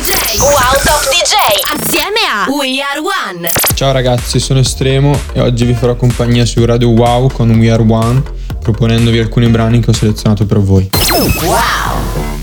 DJ. Wow Top DJ. Assieme a We Are One. Ciao ragazzi, sono Estremo e oggi vi farò compagnia su Radio Wow con We Are One, proponendovi alcuni brani che ho selezionato per voi. Wow!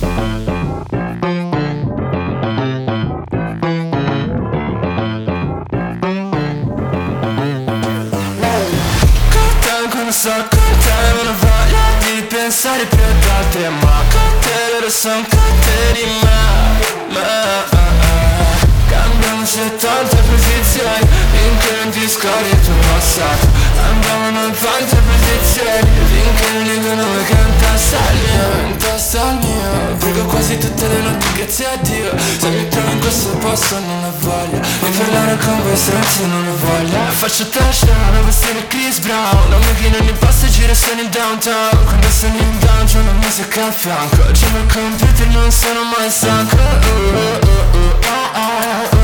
Tutte le notti grazie a Dio. Se mi trovo in questo posto non ho voglia. Di parlare con voi stronzi non ho voglia. Faccio touchdown, vestire Chris Brown. Non mi chino ogni passo e giro sono in downtown. Quando sono in down c'è una musica al fianco. C'è il computer non sono mai stanco. Uh, uh, uh,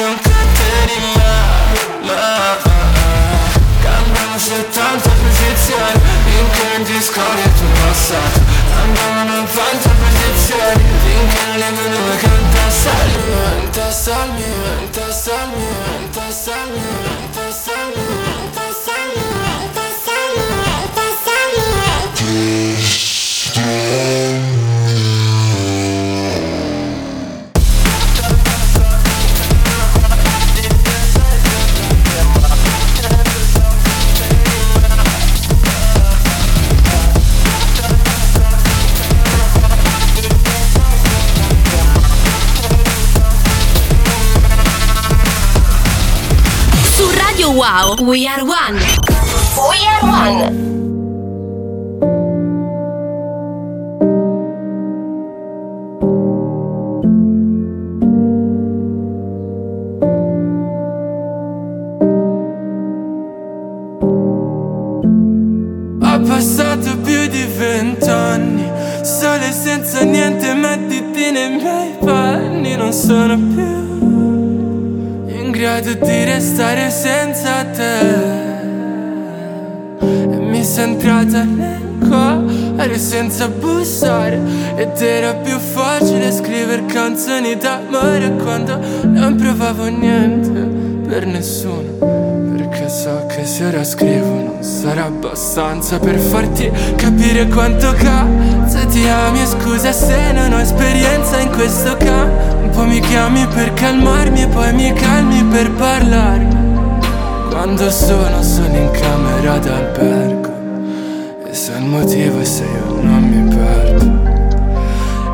te Wow, we are di restare senza te. E mi sono entrata nel cuore senza bussare. Ed era più facile scrivere canzoni d'amore Quando non provavo niente per nessuno. Perché so che se ora scrivo non sarà abbastanza per farti capire quanto cazzo ti ami. Scusa se non ho esperienza in questo campo Un po' mi chiami per calmarmi e poi mi calmi per parlarmi. Quando sono solo in camera d'albergo E se il motivo è se io non mi perdo.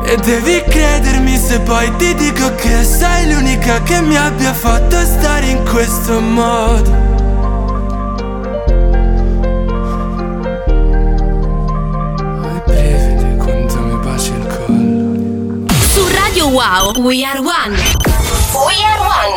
E devi credermi se poi ti dico che sei l'unica che mi abbia fatto stare in questo modo Wow, we are one. We are one.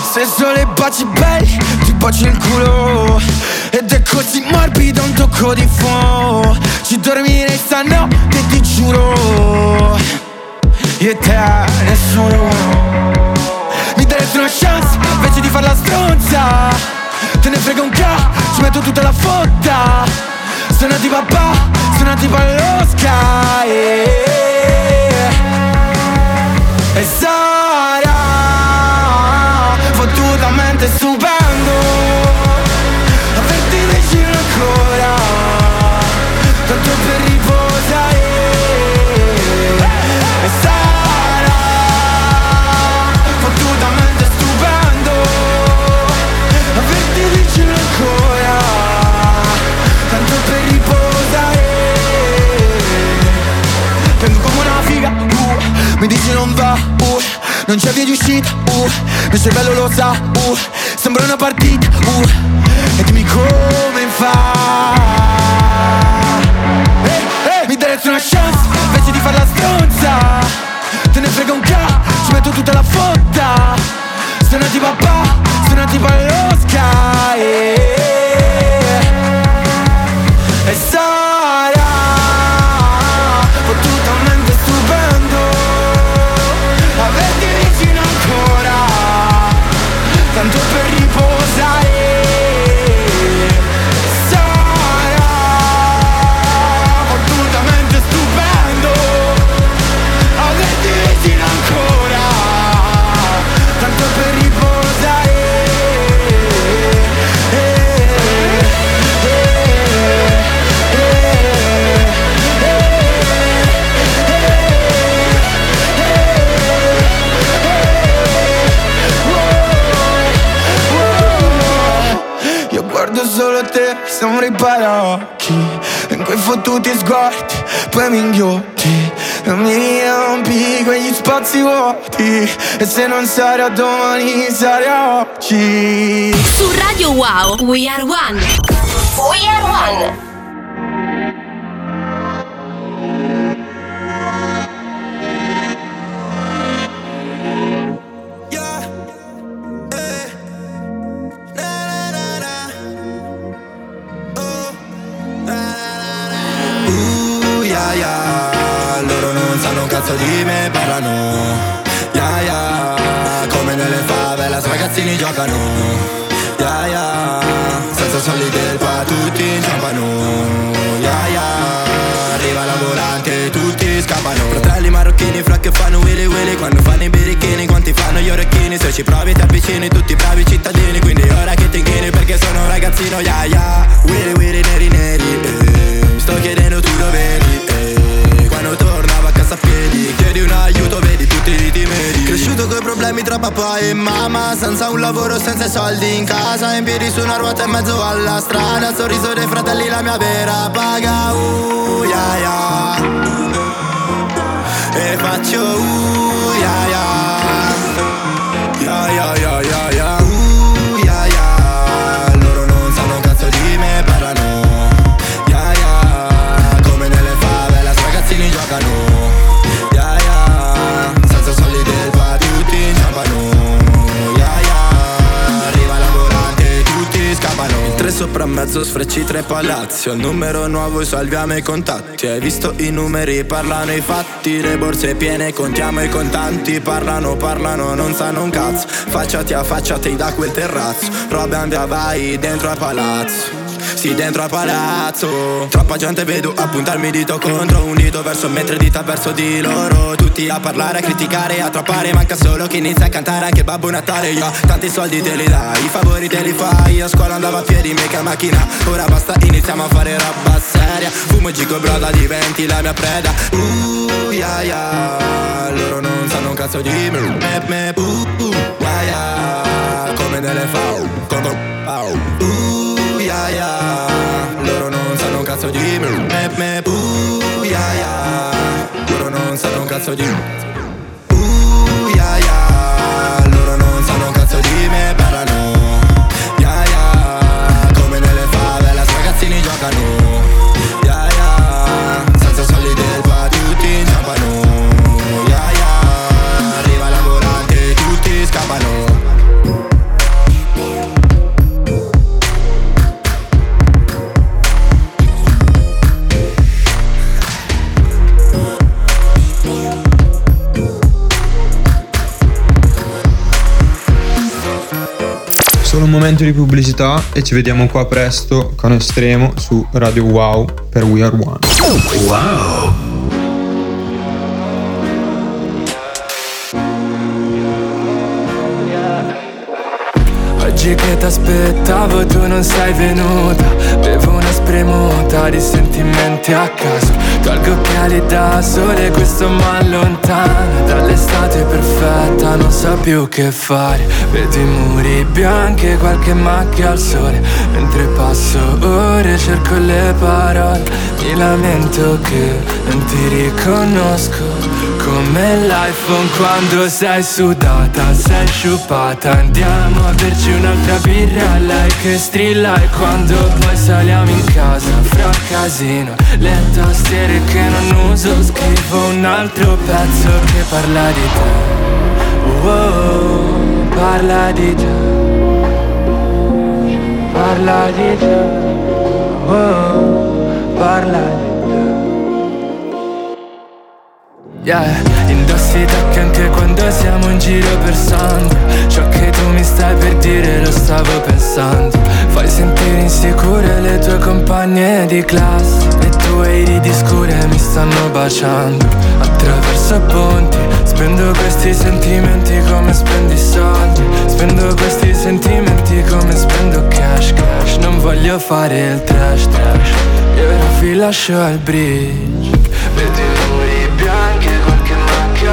Se solo i baci belli, ti bacio il culo. Ed è così morbido un tocco di fuoco. Ci dormirei stanotte, ti giuro. Io e te, nessuno Mi daresti una chance invece di farla stronza. Te ne frega un ca, ci metto tutta la fotta Sono di papà, sono tipo allo sky non c'è via di uscita, uh, mio cervello lo sa, uh, sembra una partita, uh, e dimmi come fa. Hey, hey, mi daresti una chance, invece di farla stronza, te ne frega un ca, ci metto tutta la fotta, suonati papà, suonati allo sky. E sarà paraocchi In quei fottuti sguardi, poi mi inghiotti E mi riempi quegli spazi vuoti E se non sarà domani, sarà oggi Su Radio Wow, We Are One. We Are One. Giocano. Yeah, yeah Senza soldi del qua tutti inciampano Yeah, yeah Arriva la volante tutti scappano. Fratelli marocchini fra che fanno willy willy. Quando fanno i birichini quanti fanno gli orecchini? Se ci provi ti avvicini tutti bravi cittadini. Quindi ora che ti inchini perché sono un ragazzino Yeah, yeah problemi tra papà e mamma Senza un lavoro, senza soldi in casa In piedi su una ruota in mezzo alla strada Sorriso dei fratelli la mia vera paga uh, yeah, yeah. Mezzo sfrecci tre palazzi Ho il numero nuovo salviamo i contatti. Hai visto i numeri, parlano i fatti Le borse piene, contiamo i contanti Parlano, parlano, non sanno un cazzo. Facciati a facciati da quel terrazzo Robe via vai dentro al palazzo sì, dentro al palazzo. Troppa gente vedo appuntarmi dito contro Un dito verso me, tre dita verso di loro. Tutti a parlare, a criticare, a trappare Manca solo chi inizia a cantare anche Babbo Natale. Io tanti soldi te li dai, i favori te li fai. A scuola andavo a piedi, mica macchina. Ora basta, iniziamo a fare roba seria. Fumo e gigo broda, diventi la mia preda. Uh, yeah, yeah Loro non sanno un cazzo di me. Me, me, uh, uh, yeah, yeah Come nelle fau, come, au. Uh, yeah, yeah Loro non sanno un cazzo di me Me, me, uh, yeah, yeah Loro non sanno un cazzo di me momento di pubblicità e ci vediamo qua presto con Estremo su Radio Wow per We Are One. Oggi che t'aspettavo tu non sei venuta Bevo una spremuta di sentimenti a caso. Tolgo occhiali da sole questo mi allontana Dall'estate perfetta non so più che fare. Vedo i muri bianchi e qualche macchia al sole. Mentre passo ore cerco le parole. Mi lamento che non ti riconosco Come l'iPhone quando sei sudata, sei sciupata Andiamo a berci un'altra birra, lei che strilla E quando poi saliamo in casa, fra casino Le tastiere che non uso, scrivo un altro pezzo che parla di te. Oh, parla di te. Parla di te. Oh, parla di te Yeah, indossi tacchi anche quando siamo in giro per Sandro Ciò che tu mi stai per dire lo stavo pensando. Fai sentire insicure le tue compagne di classe. Le tue iridi scure mi stanno baciando. Attraverso ponti Spendo questi sentimenti come spendi soldi. Spendo questi sentimenti come spendo cash cash. Non voglio fare il trash trash. Ora vi lascio al bridge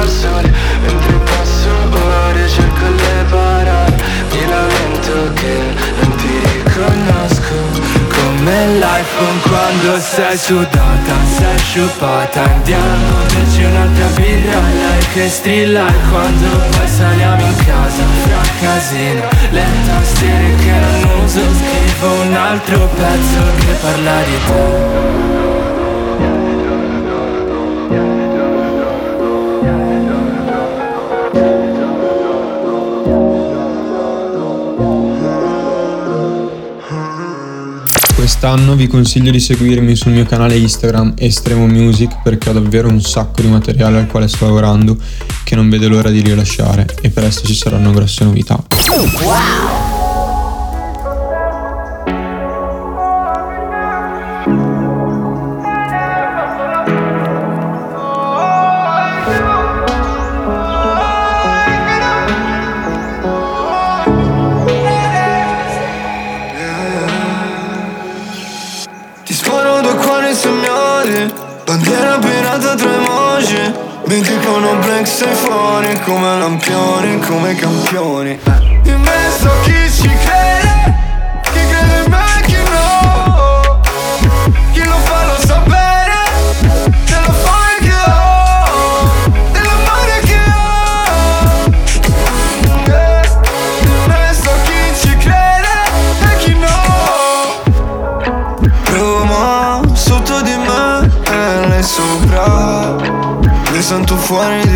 al sole Mentre passo ore cerco le parole. Mi lamento che non ti riconosco. Come l'iPhone quando sei sudata, sei sciupata. Andiamo berci un'altra birra Lei che strilla. E quando poi saliamo in casa Fra casino, le tastiere che non uso Scrivo un altro pezzo che parla di te Quest'anno vi consiglio di seguirmi sul mio canale Instagram Estremo Music perché ho davvero un sacco di materiale al quale sto lavorando che non vedo l'ora di rilasciare e presto ci saranno grosse novità. Wow! Sei fuori come lampioni, come campioni. In mezzo a chi ci crede, chi crede in me e chi no. Chi lo fa lo sa bene, te lo fa anche ho Dell'amore che ho In mezzo a chi ci crede e chi no. Roma sotto di me e lei sopra. Mi sento fuori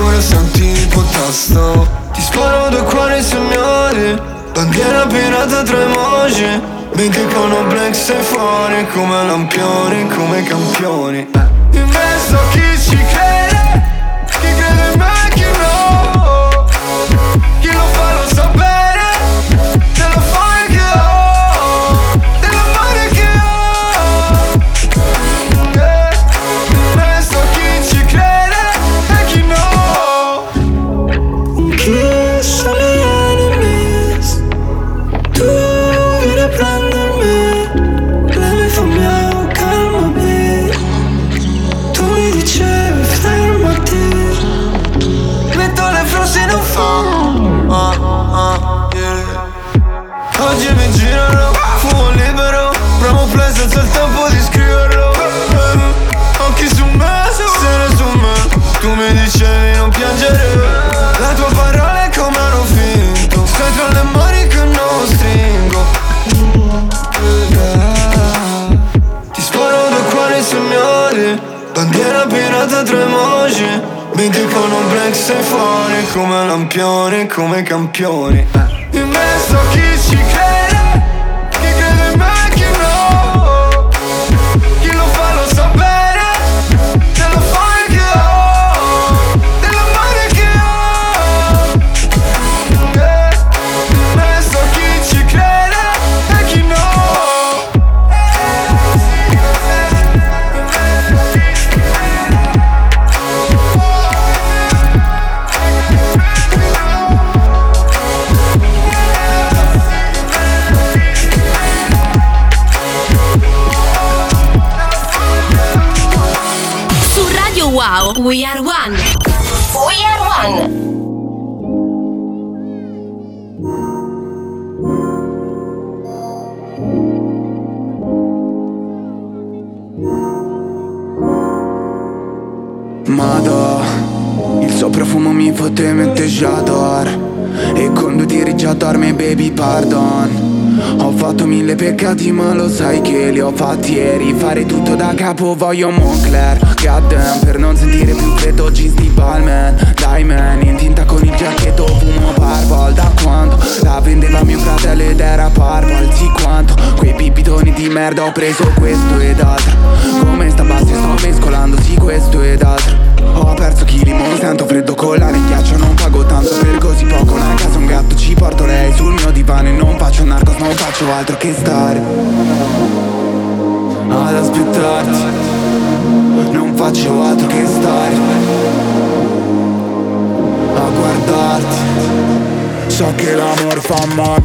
Sicuro sei un tipo tosto Ti sparo due cuori signori Bandiera pirata tra emoji Mi dicono black sei fuori Come lampioni, come campioni. In mezzo a chi ci crede we are one. We are one. Mado, il suo profumo mi fotte mente j'adore E quando ti già dorme baby pardon ho fatto mille peccati ma lo sai che li ho fatti e rifare tutto da capo voglio Moncler. Goddamn per non sentire più freddo jeans di Balmain. Diamond in tinta con il giacchetto fumo purple Da quando la vendeva mio fratello ed era purple Sì quanto? Quei pipitoni di merda ho preso questo ed altro. Come sta base sto mescolando sì questo ed altro. Ho perso chili, mo sento freddo con la ghiaccio Non pago tanto per così poco. Una casa, un gatto, ci porto lei sul mio divano E non faccio narcos, non faccio altro che stare. Ad aspettarti. Non faccio altro che stare guardarti So che l'amor fa male.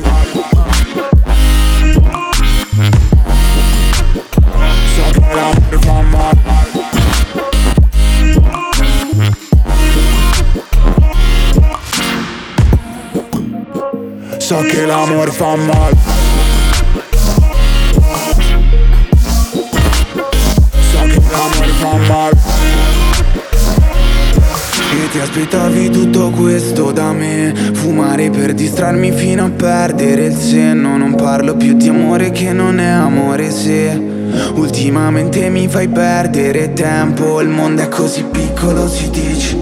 So che l'amor fa male. So che l'amor fa male. Fa male ti aspettavi tutto questo da me? Fumare per distrarmi fino a perdere il senno. Non parlo più di amore che non è amore se Ultimamente mi fai perdere tempo. Il mondo è così piccolo si dice.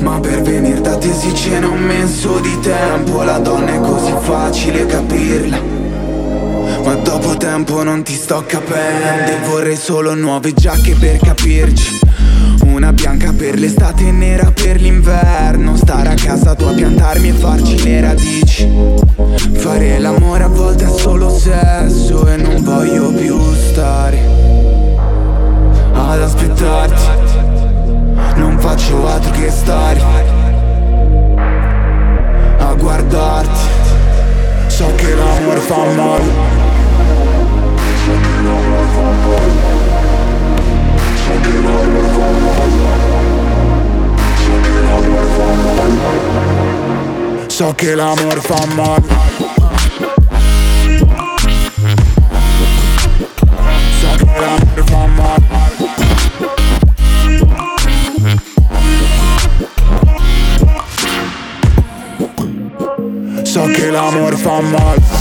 Ma per venire da te si cena un messo di tempo. La donna è così facile capirla. Ma dopo tempo non ti sto capendo. E vorrei solo nuove giacche per capirci una bianca per l'estate e nera per l'inverno Stare a casa tua, piantarmi e farci le radici Fare l'amore a volte è solo sesso E non voglio più stare Ad aspettarti non faccio altro che stare a guardarti. So che l'amor fa male. So che l'amor fa male. So che l'amor fa male. So che l'amor fa male. So che l'amor fa male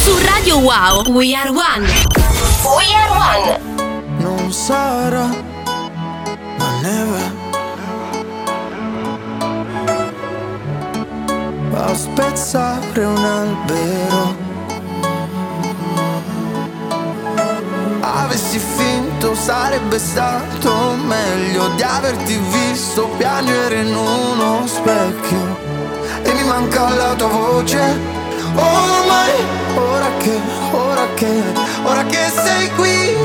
Su Radio Wow, We Are One. We Are One. Non sarà la neve a spezzare un albero avessi finto sarebbe stato meglio di averti visto piangere in uno specchio. E mi manca la tua voce. Ormai ora che ora che ora che sei qui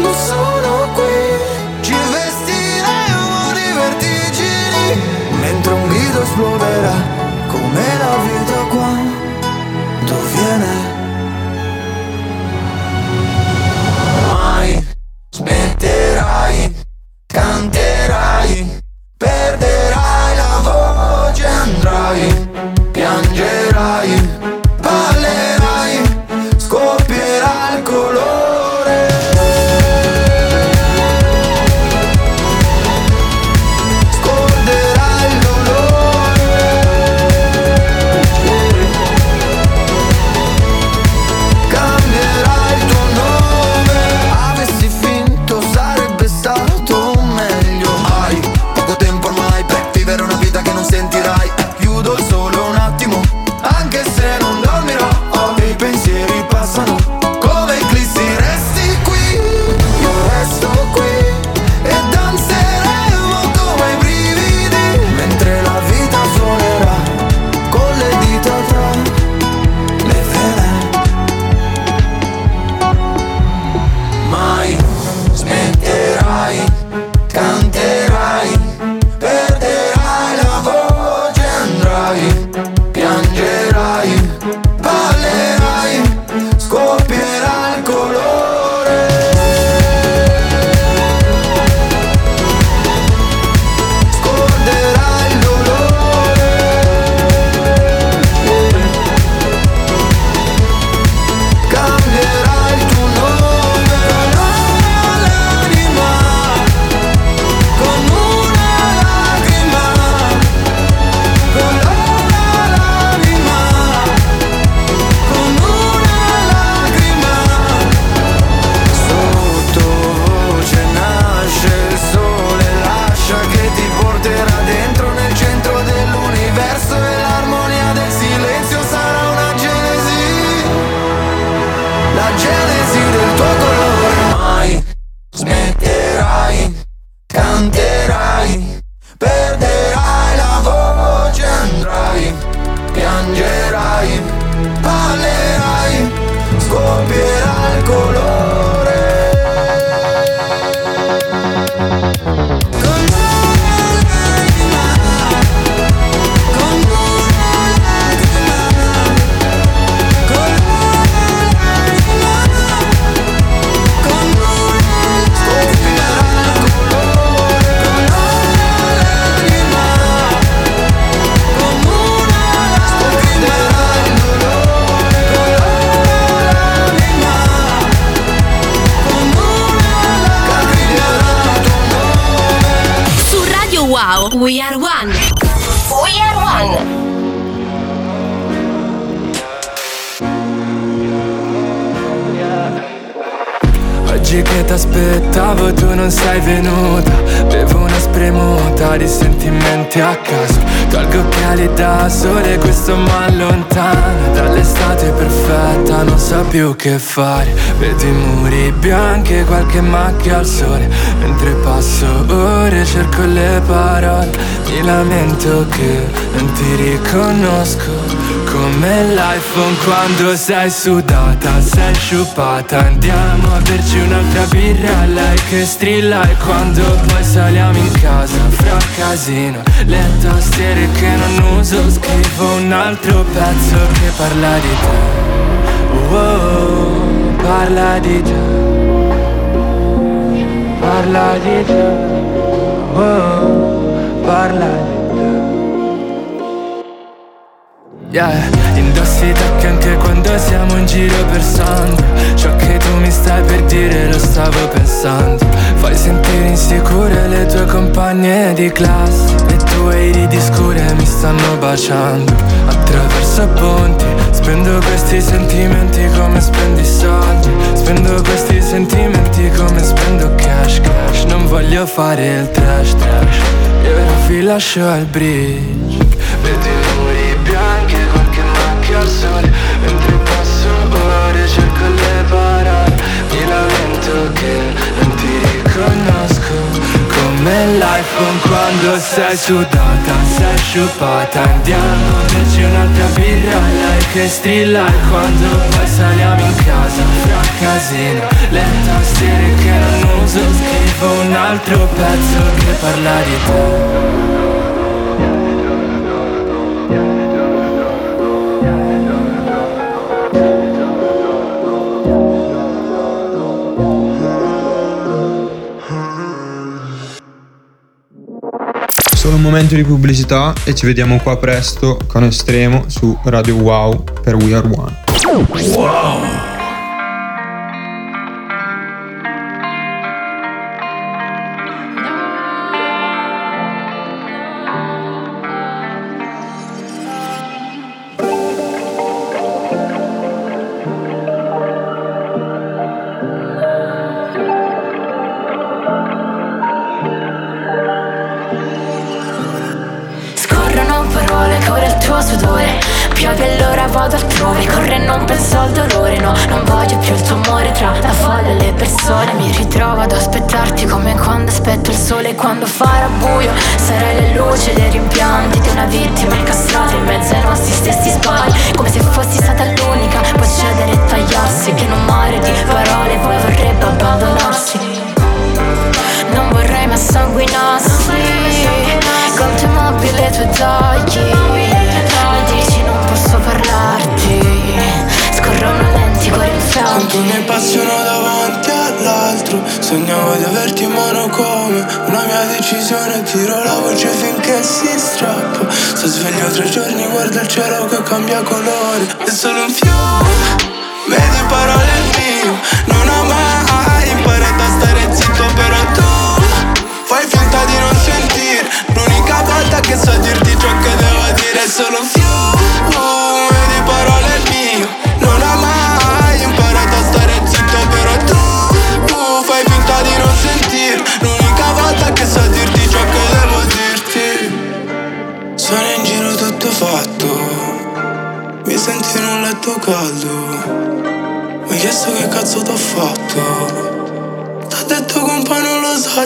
io sono qui. Ci vestiremo di vertigini mentre un grido esploderà come la vita quando viene andrai, perderai la voce, andrai, piangerai. Non sei venuta. Bevo una spremuta di sentimenti a caso. Tolgo occhiali da sole, questo m'allontana Dall'estate perfetta, non so più che fare. Vedo i muri bianchi e qualche macchia al sole. Mentre passo ore cerco le parole. Mi lamento che non ti riconosco come l'iPhone quando sei sudata, sei sciupata. Andiamo a berci un'altra birra, lei che strilla E quando poi saliamo in casa, fra casino. Le tastiere che non uso, scrivo un altro pezzo che parla di te. Oh, parla di te. Parla di te. Oh, parla di te Yeah, indossi tacchi anche quando siamo in giro per Sandro Ciò che tu mi stai per dire lo stavo pensando. Fai sentire insicure le tue compagne di classe. Le tue iridi scure mi stanno baciando. Attraverso ponti Spendo questi sentimenti come spendi soldi. Spendo questi sentimenti come spendo cash cash. Non voglio fare il trash trash. Io vi lascio al bridge. Vedi i sole Mentre passo ore cerco le parole. Mi lamento che non ti riconosco Come l'iPhone quando sei sudata, sei sciupata Andiamo a berci un'altra birra. Lei che strilla e quando poi saliamo in casa. Fra casino, le tastiere che non uso Scrivo un altro pezzo che parla di te Solo un momento di pubblicità e ci vediamo qua presto con Estremo su Radio Wow per We Are One. Scorrono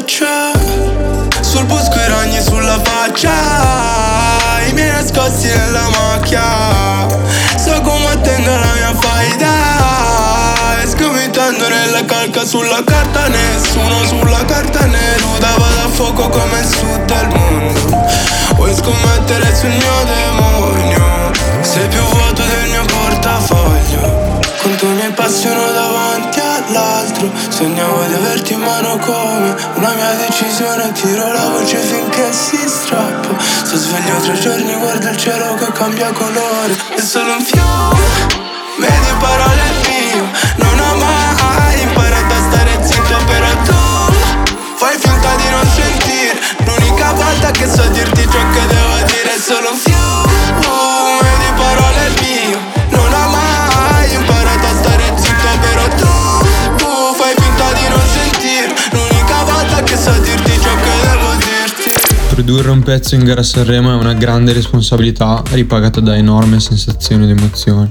c'è Sul bosco i ragni sulla faccia. I miei nascosti nella macchia. So come attendo la mia faida. Sgomitando nella calca sulla carta Nessuno sulla carta neruda Vado a fuoco come il sud del mondo. Vuoi scommettere sul mio demonio? Sei più vuoto del mio portafoglio. Quanto mi appassiono davanti all'altro Sognavo di averti in mano come una mia decisione Tiro la voce finché si strappa. Sto sveglio tre giorni, guarda il cielo che cambia colore. È solo un fiume, vedi parole mie. Non ho mai imparato a stare zitto però tu Fai finta di non sentire. L'unica volta che so dirti solo un fiume di parole il Produrre un pezzo in gara a Sanremo è una grande responsabilità ripagata da enorme sensazioni ed emozioni.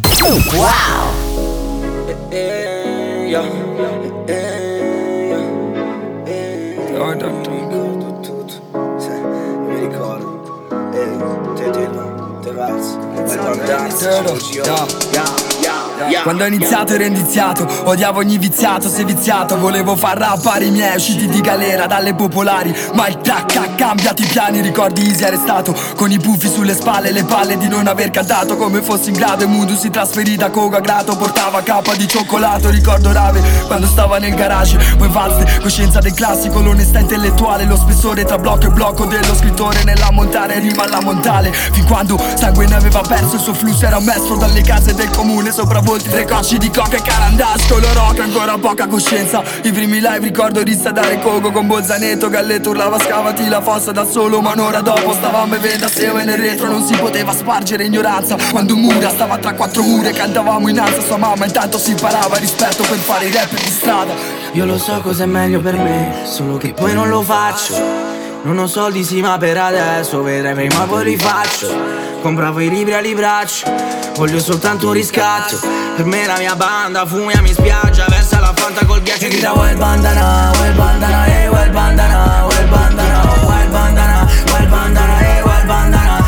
Quando ho iniziato ero indiziato, odiavo ogni viziato, sei viziato Volevo far rappare i miei usciti di galera dalle popolari Ma il tac ha cambiato i piani, ricordi easy arrestato Con i puffi sulle spalle, le palle di non aver cantato Come fossi in grado e Mundo si trasferì da Coca grato Portava cappa di cioccolato, ricordo rave quando stava nel garage Poi valse, coscienza del classico, l'onestà intellettuale Lo spessore tra blocco e blocco dello scrittore Nella montare rima alla montale Fin quando sangue ne aveva perso il suo flusso Era messo dalle case del comune Sopravolti tre cocci di coca e carandasco Lo rock ancora poca coscienza I primi live ricordo rissa dare coco Con Bolzanetto, Galletto urlava scavati la fossa da solo Ma un'ora dopo stavamo bevendo assieme nel retro Non si poteva spargere ignoranza Quando Mura stava tra quattro mura e cantavamo in alza Sua mamma intanto si imparava rispetto per fare i rap di strada Io lo so cos'è meglio per me, solo che poi non lo faccio. Non ho soldi sì ma per adesso vedrai prima poi li faccio. Compravo i libri a libraccio, voglio soltanto un riscatto. Per me la mia banda fumia mi spiaggia, versa la fanta col ghiaccio e grida bandana, well bandana, eh well bandana, bandana, oh well bandana, well bandana, eh well bandana,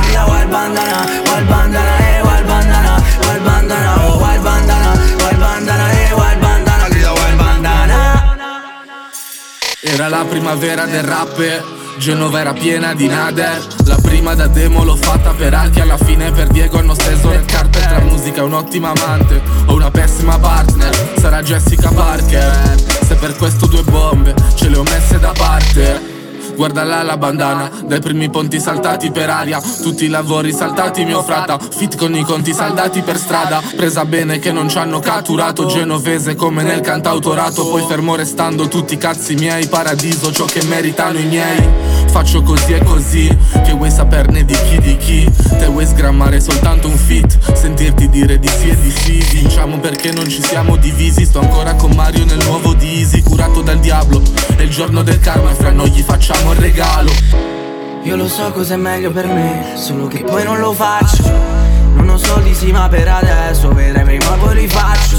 grida well bandana, bandana, eh well bandana, oh well bandana, bandana, eh well bandana, grida well bandana. Era la primavera del rap Genova era piena di nader. La prima da demo l'ho fatta per Archi Alla fine per Diego hanno steso le carte. Tra musica è un'ottima amante O una pessima partner Sarà Jessica Parker. Se per questo due bombe Ce le ho messe da parte Guarda là la bandana, dai primi ponti saltati per aria. Tutti i lavori saltati mio frata. Fit con i conti saldati per strada. Presa bene che non ci hanno catturato. Genovese come nel cantautorato. Poi fermo restando tutti i cazzi miei. Paradiso ciò che meritano i miei. Faccio così e così Che vuoi saperne di chi di chi? Te vuoi sgrammare soltanto un fit? Sentirti dire di sì e di sì. Vinciamo perché non ci siamo divisi. Sto ancora con Mario nel nuovo di Easy Curato dal diavolo. È il giorno del karma e fra noi gli facciamo il regalo Io lo so cos'è meglio per me, solo che poi non lo faccio. Non ho soldi sì ma per adesso, vedrai prima poi li faccio.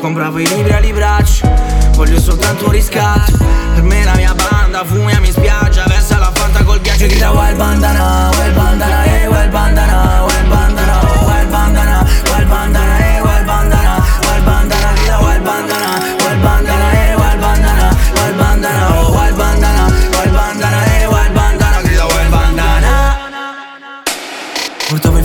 Compravo i libri a libraccio, voglio soltanto un riscatto. Per me la mia banda fumia mi spiaggia, versa la fanta col ghiaccio grida wild bandana, wild bandana, eh wild bandana, wild bandana, oh wild bandana, wild bandana, eh wild bandana, wild bandana, grida wild bandana, wild bandana,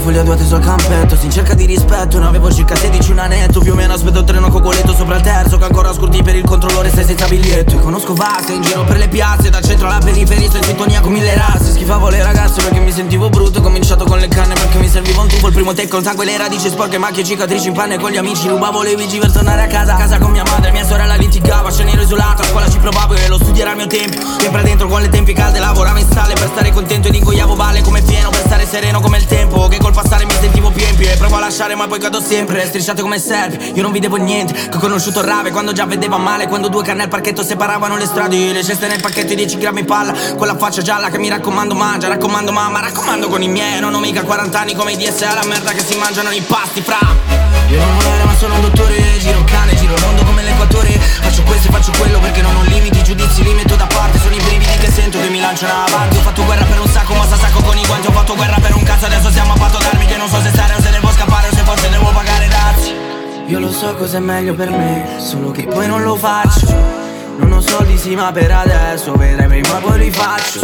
Portavo i fogli a due teso al campetto In cerca di rispetto Ne avevo circa 16 un anetto Più o meno aspetto il treno a Cogoletto Sopra il terzo Che ancora scurti per il controllore Stai senza biglietto. E conosco vaste In giro per le piazze Dal centro alla periferia Sto in sintonia con mille razze. Schifavo le ragazze Perché mi sentivo brutto Ho cominciato con le canne Perché mi serviva un tubo Il primo take con sangue Le radici sporche Macchie cicatrici in panne Con gli amici Rubavo le vigi per tornare a casa. A casa con mia madre Mia sorella litigava Scena ero isolato A scuola ci provavo E lo studio era il mio tempo Sempre dentro con le tempi calde Lavoravo in sale Per stare contento Ed ingoiavo balle come pieno Per stare sereno come il tempo Che col passare mi sentivo più empio E provo a lasciare ma poi cado sempre. Strisciate come serve Io non vedevo niente Che ho conosciuto rave Quando già vedeva male Quando due canne al parchetto separavano le strade Le ceste nel pacchetto i 10 grammi palla Con la faccia gialla che mi raccomando mangia Raccomando mamma Raccomando con i miei Non ho mica 40 anni come i DSA La merda che si mangiano i pasti fra. Io non muore ma sono un dottore Giro cane, giro il mondo come l'equatore Faccio questo e faccio quello perché non ho limiti Giudizi li metto da parte Brividi che mi lanciano avanti. Ho fatto guerra per un sacco ma sa sacco con i guanti. Ho fatto guerra per un cazzo adesso siamo a patto d'armi Che non so se stare o se devo scappare o se forse devo pagare dazi. Io lo so cos'è meglio per me Solo che poi non lo faccio. Non ho soldi sì ma per adesso Vedrai prima poi li faccio.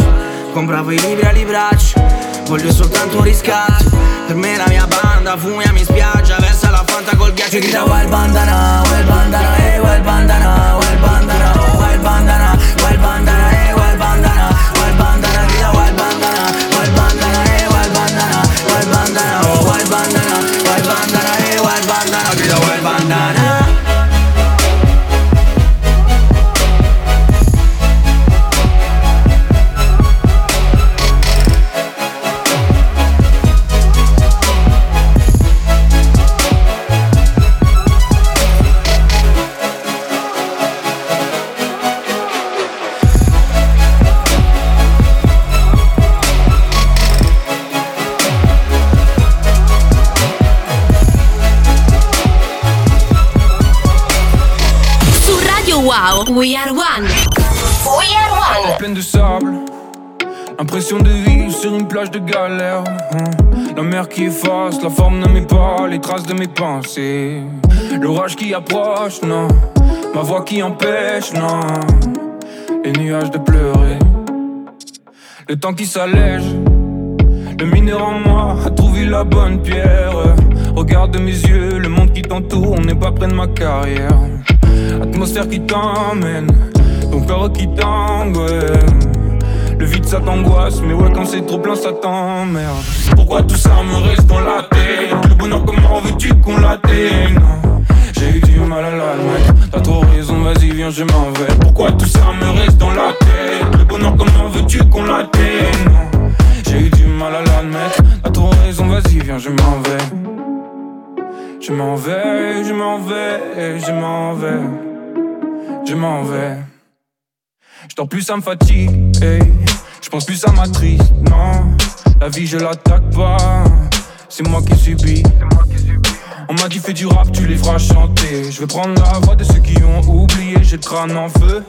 Compravo i libri a libraccio Voglio soltanto un riscatto. Per me la mia banda fumia mi spiaggia Versa la fanta col ghiaccio grida wild bandana Wild bandana, eh wild bandana Wild bandana, wild bandana Wild bandana, wild bandana de mes pensées. L'orage qui approche, non. Ma voix qui empêche, non. Les nuages de pleurer. Le temps qui s'allège. Le mineur en moi a trouvé la bonne pierre. Regarde mes yeux, le monde qui t'entoure, on n'est pas près de ma carrière. Atmosphère qui t'emmène, ton cœur qui t'angoisse. Le vide ça t'angoisse, mais ouais quand c'est trop plein ça t'emmerde. Pourquoi tout ça me reste dans la tête? Le bonheur comment veux-tu qu'on l'atteigne? J'ai eu du mal à l'admettre T'as trop raison, vas-y viens je m'en vais. Pourquoi tout ça me reste dans la tête? Le bonheur comment veux-tu qu'on l'atteigne? J'ai eu du mal à l'admettre T'as trop raison, vas-y viens je m'en vais. Je m'en vais, je m'en vais, je m'en vais. Je m'en vais. Je dors plus, ça me fatigue, Je pense plus à ma triste, non. La vie, je l'attaque pas. C'est moi qui subis. On m'a dit fais du rap, tu les feras chanter. Je vais prendre la voix de ceux qui ont oublié. J'ai le crâne en feu,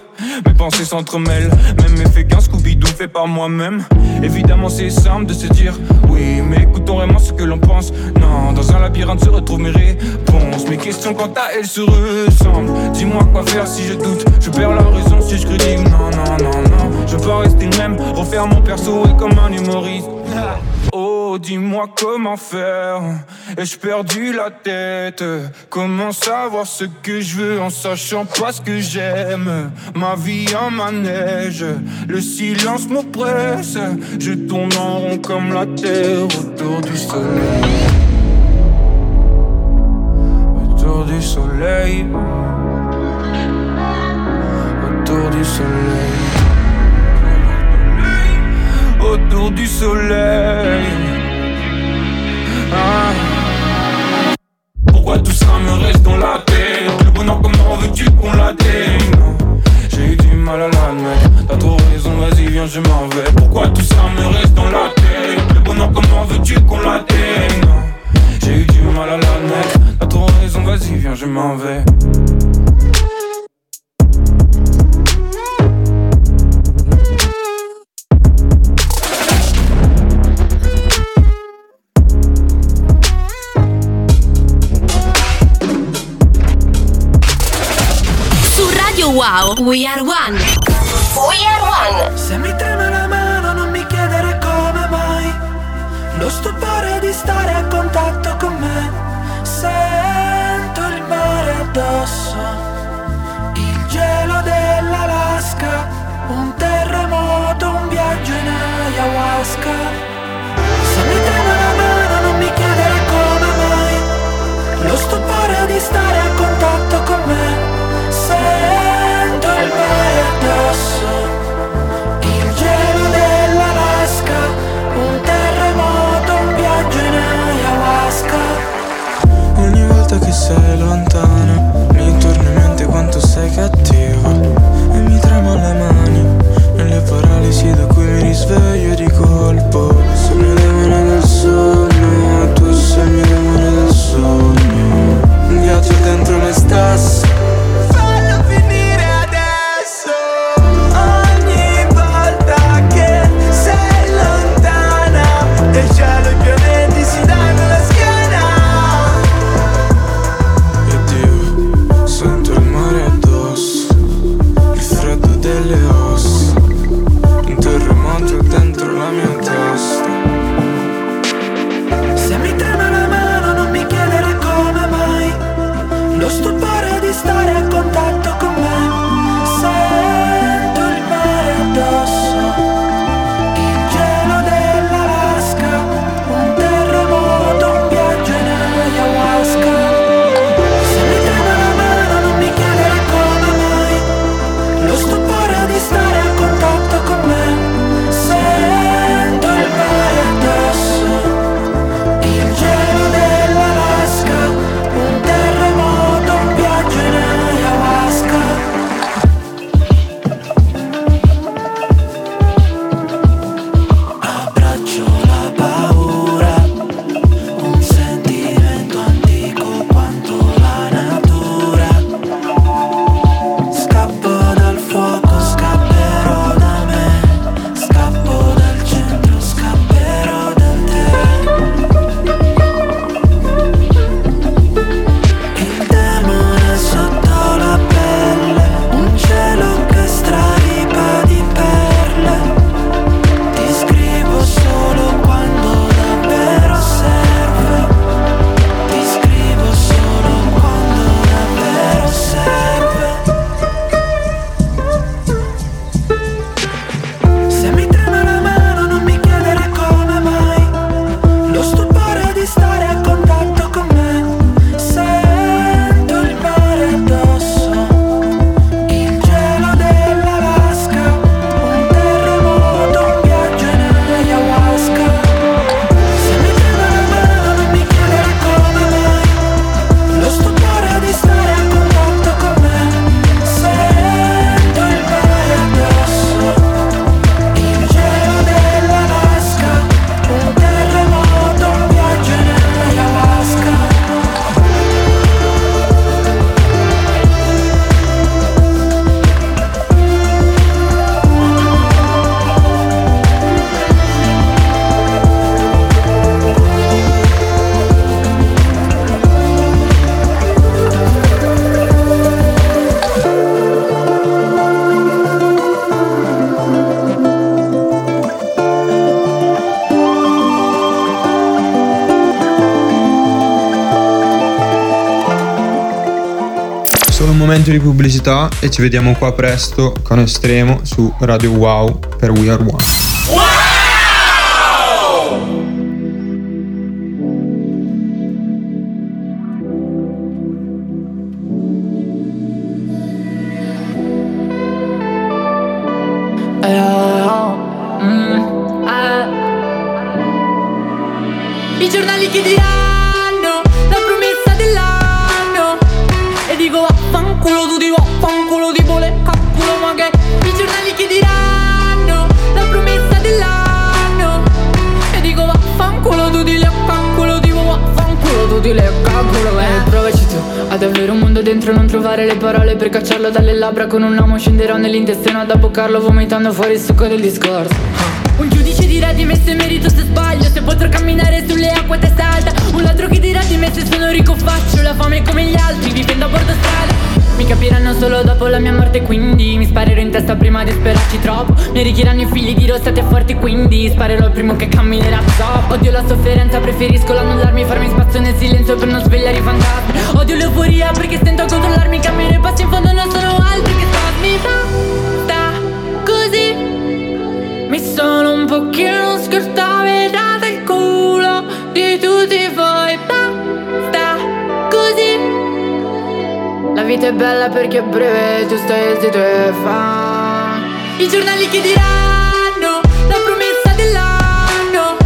mes pensées s'entremêlent. Même effet qu'un Scooby-Doo fait par moi-même. Évidemment, c'est simple de se dire oui, mais écoutons vraiment ce que l'on pense. Non, dans un labyrinthe se retrouvent mes réponses. Mes questions quant à elles se ressemblent. Dis-moi quoi faire si je doute. Je perds la raison si je critique. Non, non, non, non. Je peux rester le même, refaire mon perso et comme un humoriste. Oh, dis-moi comment faire. Ai-je perdu la tête? Comment savoir ce que je veux en sachant pas ce que j'aime? Ma vie en manège, le silence m'oppresse. Je tourne en rond comme la terre autour du soleil. Autour du soleil. Autour du soleil autour du soleil. Pourquoi tout ça me reste dans la tête Le bonheur, comment veux-tu qu'on l'atteigne J'ai eu du mal à l'admettre. T'as trop raison, vas-y, viens, je m'en vais. Pourquoi tout ça me reste dans la tête Le bonheur, comment veux-tu qu'on l'atteigne J'ai eu du mal à l'admettre. T'as trop raison, vas-y, viens, je m'en vais. Wow, we are one. Pubblicità e ci vediamo qua presto con Estremo su Radio Wow per We Are One. Eh, oh, mm, eh. I giornali che diranno ad avere un mondo dentro non trovare le parole per cacciarlo dalle labbra Con un amo scenderò nell'intestino ad abboccarlo vomitando fuori il succo del discorso. Un giudice dirà di me se merito se sbaglio Se potrò camminare sulle acque testa alta. Un altro che dirà di me se sono ricco faccio La fame come gli altri vivendo a bordo strada Mi capiranno solo dopo la mia morte quindi Mi sparerò in testa prima di sperarci troppo. Mi arricchiranno i figli dirò state forti quindi Sparerò il primo che camminerà. Top Odio la sofferenza preferisco l'annullarmi Farmi spazio nel silenzio per non svegliare i fantasmi. Odio l'euforia perché stento a controllarmi Cammino e passi in fondo non sono altri che spasmi Basta così. Mi sono un pochino scordavedata il culo di tutti voi vita è bella perché è breve Tu stai e fa. I giornali che diranno La promessa dell'anno.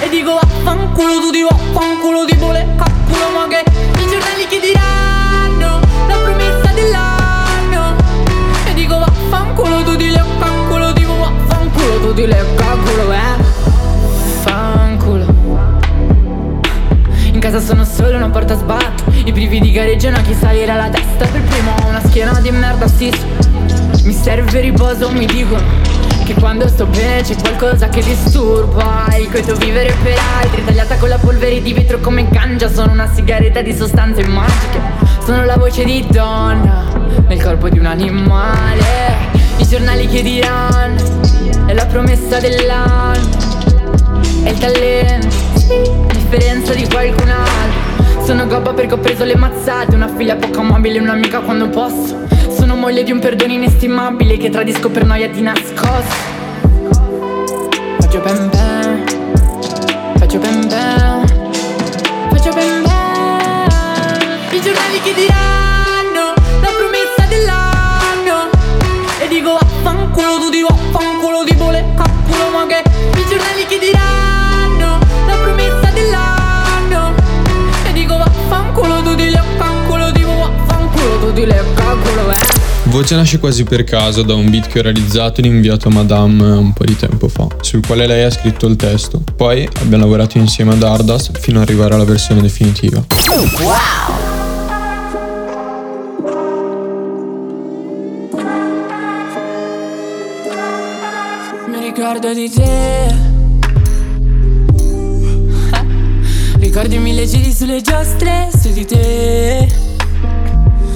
E dico vaffanculo tu di vaffanculo di vole cacculo ma che I giornali che diranno La promessa dell'anno. E dico vaffanculo tu di le cacculo di vaffanculo tu di le cacculo eh. Fanculo In casa sono solo una porta I brividi gareggiano a chi salire alla testa Per primo. Ho una schiena di merda sì Mi serve riposo mi dicono che quando sto bene c'è qualcosa che disturba. Il coito vivere per altri Tagliata con la polvere di vetro come ganja Sono una sigaretta di sostanze magiche. Sono la voce di donna Nel corpo di un animale. I giornali che diranno È la promessa dell'anno. È il talento differenza di qualcun altro Sono gobba perché ho preso le mazzate. Una figlia poco amabile, un'amica quando posso. Sono moglie di un perdono inestimabile Che tradisco per noia di nascosto. Faccio ben ben Voce nasce quasi per caso da un beat che ho realizzato ed inviato a Madame un po' di tempo fa, sul quale lei ha scritto il testo. Poi abbiamo lavorato insieme ad Ardas fino ad arrivare alla versione definitiva. Mi ricordo di te Ricordi mille giri sulle giostre su di te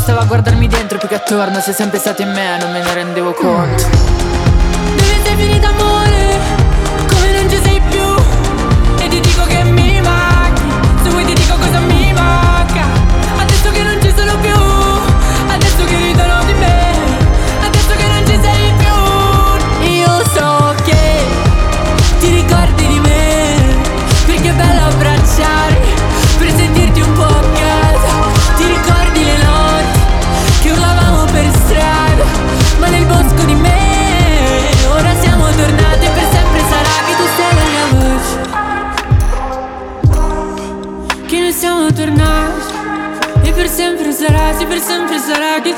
bastava guardarmi dentro più che attorno Sei sempre stato in me, non me ne rendevo conto Dove sei finita amore?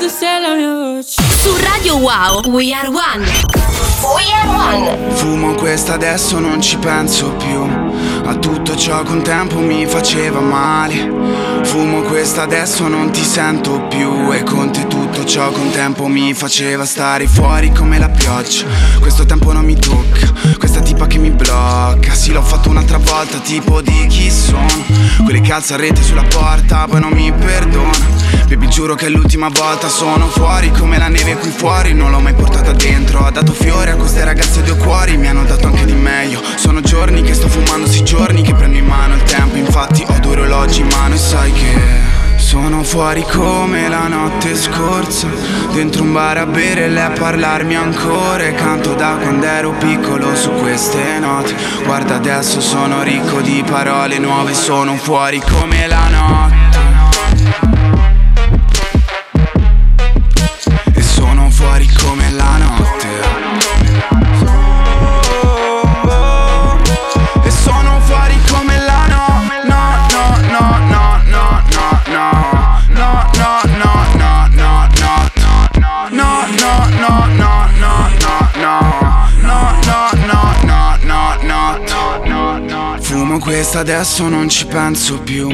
Tu sei la mia voce Su Radio Wow, We Are One. We Are One. Fumo questa adesso non ci penso più A tutto ciò con tempo mi faceva male Fumo questa adesso non ti sento più E con te tutto ciò con tempo mi faceva stare fuori come la pioggia. Questo tempo non mi tocca Questa tipa che mi blocca. Sì l'ho fatto un'altra volta tipo di chi sono. Quelli che alza rete sulla porta poi non mi perdona. Baby giuro che è l'ultima volta sono fuori come la neve qui fuori. Non l'ho mai portata dentro Ho dato fiore a queste ragazze due cuori. Mi hanno dato anche di meglio. Sono giorni che sto fumando, sì giorni che prendo in mano il tempo. Infatti ho due orologi in mano e sai che sono fuori come la notte scorsa. Dentro un bar a bere e lei a parlarmi ancora. E canto da quando ero piccolo su queste note. Guarda adesso sono ricco di parole nuove Sono fuori come la notte Questa adesso non ci penso più.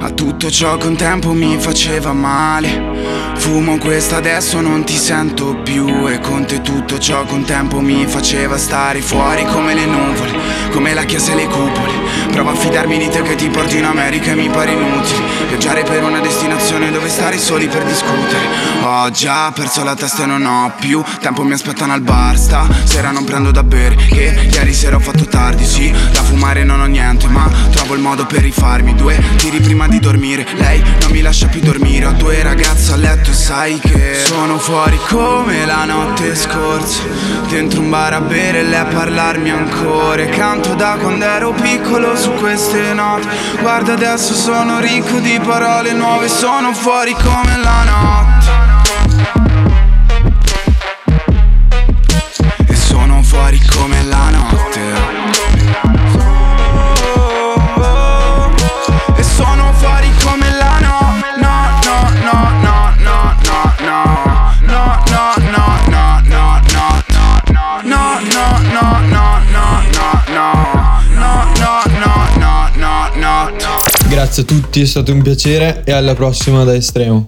A tutto ciò con tempo mi faceva male. Fumo questa adesso non ti sento più. E con te tutto ciò con tempo mi faceva stare fuori come le nuvole Come la chiesa e le cupole. Provo a fidarmi di te che ti porti in America e mi pare inutile Viaggiare per una destinazione dove stare soli per discutere. Ho già perso la testa e non ho più Tempo mi aspettano al bar. Sta Sera non prendo da bere Che ieri sera ho fatto tardi. Sì, da fumare non ho niente Ma trovo il modo per rifarmi. Due tiri prima di dormire Lei non mi lascia più dormire. Ho due ragazze a letto e sai che Sono fuori come la notte scorsa. Dentro un bar a bere e lei a parlarmi ancora. Canto da quando ero piccolo su queste note. Guarda adesso sono ricco di parole nuove Sono fuori come la notte. E sono fuori come la notte Grazie a tutti, è stato un piacere e alla prossima da Estremo.